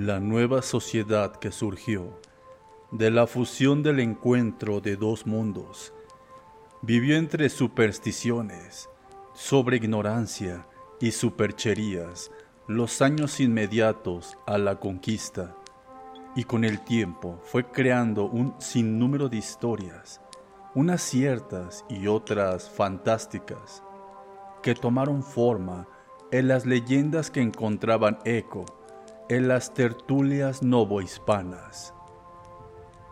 La nueva sociedad que surgió de la fusión del encuentro de dos mundos. Vivió entre supersticiones, sobre ignorancia y supercherías los años inmediatos a la conquista y con el tiempo fue creando un sinnúmero de historias, unas ciertas y otras fantásticas, que tomaron forma en las leyendas que encontraban eco en las tertulias novohispanas.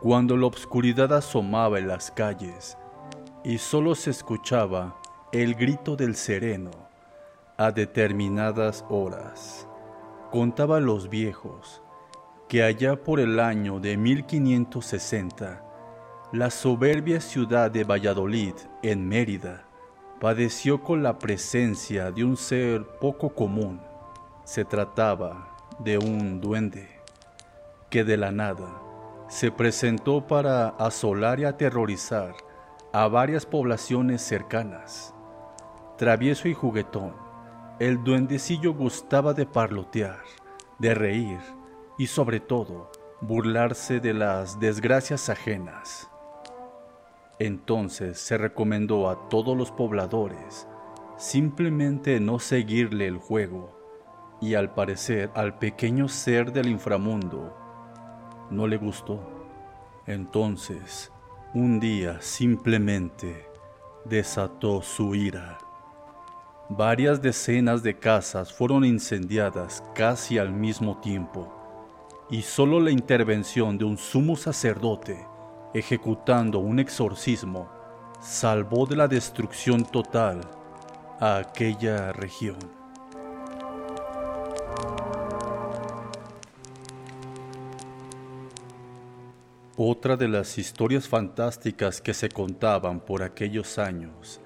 Cuando la obscuridad asomaba en las calles y solo se escuchaba el grito del sereno a determinadas horas, contaban los viejos que allá por el año de 1560, la soberbia ciudad de Valladolid, en Mérida, padeció con la presencia de un ser poco común. Se trataba de un duende que de la nada se presentó para asolar y aterrorizar a varias poblaciones cercanas. Travieso y juguetón, el duendecillo gustaba de parlotear, de reír y sobre todo burlarse de las desgracias ajenas. Entonces se recomendó a todos los pobladores simplemente no seguirle el juego y al parecer al pequeño ser del inframundo no le gustó. Entonces, un día simplemente desató su ira. Varias decenas de casas fueron incendiadas casi al mismo tiempo y solo la intervención de un sumo sacerdote ejecutando un exorcismo salvó de la destrucción total a aquella región. Otra de las historias fantásticas que se contaban por aquellos años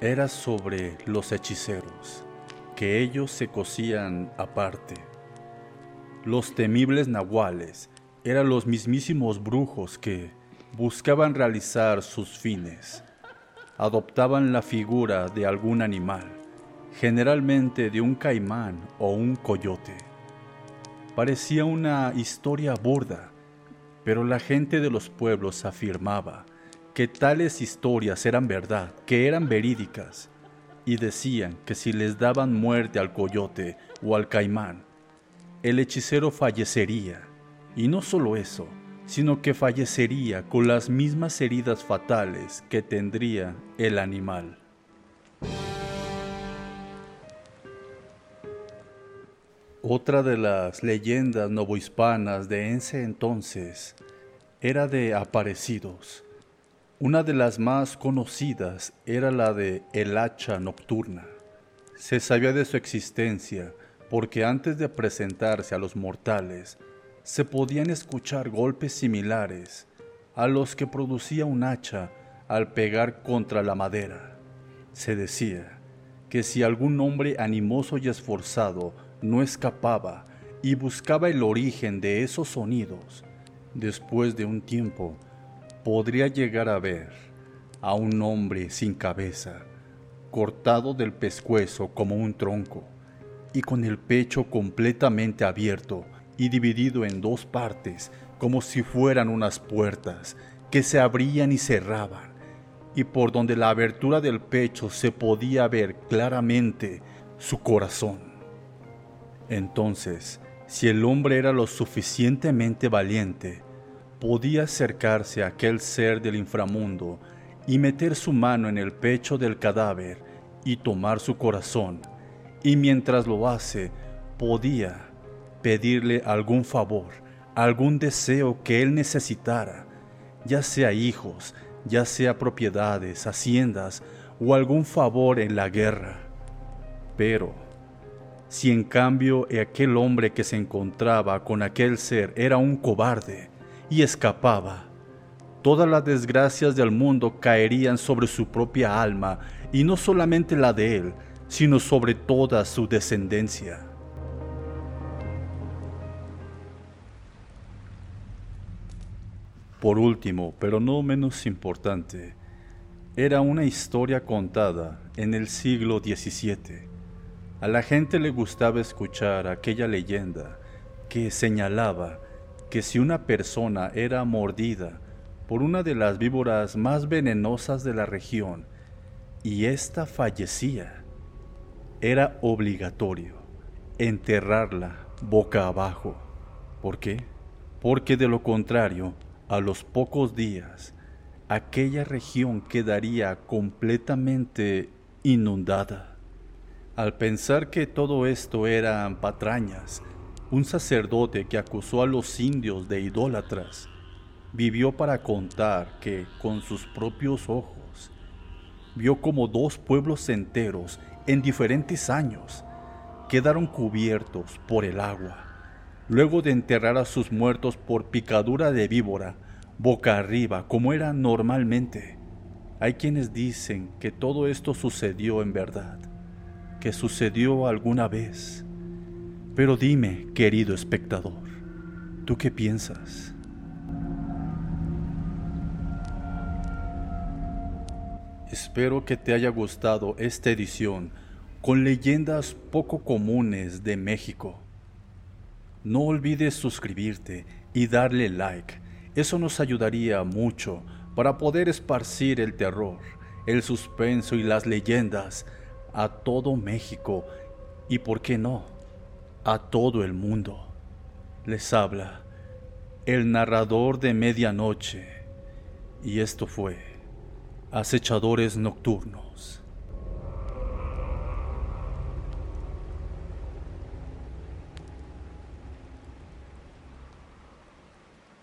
era sobre los hechiceros, que ellos se cosían aparte. Los temibles nahuales eran los mismísimos brujos que buscaban realizar sus fines. Adoptaban la figura de algún animal, generalmente de un caimán o un coyote. Parecía una historia burda, pero la gente de los pueblos afirmaba que tales historias eran verdad, que eran verídicas, y decían que si les daban muerte al coyote o al caimán, el hechicero fallecería. Y no solo eso, sino que fallecería con las mismas heridas fatales que tendría el animal. Otra de las leyendas novohispanas de ese entonces era de aparecidos. Una de las más conocidas era la de el hacha nocturna. Se sabía de su existencia porque antes de presentarse a los mortales se podían escuchar golpes similares a los que producía un hacha al pegar contra la madera. Se decía que si algún hombre animoso y esforzado no escapaba y buscaba el origen de esos sonidos, después de un tiempo podría llegar a ver a un hombre sin cabeza, cortado del pescuezo como un tronco, y con el pecho completamente abierto y dividido en dos partes como si fueran unas puertas que se abrían y cerraban, y por donde la abertura del pecho se podía ver claramente su corazón. Entonces, si el hombre era lo suficientemente valiente, podía acercarse a aquel ser del inframundo y meter su mano en el pecho del cadáver y tomar su corazón, y mientras lo hace, podía pedirle algún favor, algún deseo que él necesitara, ya sea hijos, ya sea propiedades, haciendas o algún favor en la guerra. Pero, si en cambio aquel hombre que se encontraba con aquel ser era un cobarde y escapaba, todas las desgracias del mundo caerían sobre su propia alma y no solamente la de él, sino sobre toda su descendencia. Por último, pero no menos importante, era una historia contada en el siglo XVII a la gente le gustaba escuchar aquella leyenda que señalaba que si una persona era mordida por una de las víboras más venenosas de la región y ésta fallecía, era obligatorio enterrarla boca abajo. ¿Por qué? Porque de lo contrario, a los pocos días, aquella región quedaría completamente inundada. Al pensar que todo esto eran patrañas, un sacerdote que acusó a los indios de idólatras vivió para contar que con sus propios ojos vio como dos pueblos enteros en diferentes años quedaron cubiertos por el agua, luego de enterrar a sus muertos por picadura de víbora, boca arriba, como era normalmente. Hay quienes dicen que todo esto sucedió en verdad, sucedió alguna vez. Pero dime, querido espectador, ¿tú qué piensas? Espero que te haya gustado esta edición con leyendas poco comunes de México. No olvides suscribirte y darle like. Eso nos ayudaría mucho para poder esparcir el terror, el suspenso y las leyendas a todo México y, por qué no, a todo el mundo. Les habla el narrador de medianoche y esto fue Acechadores Nocturnos.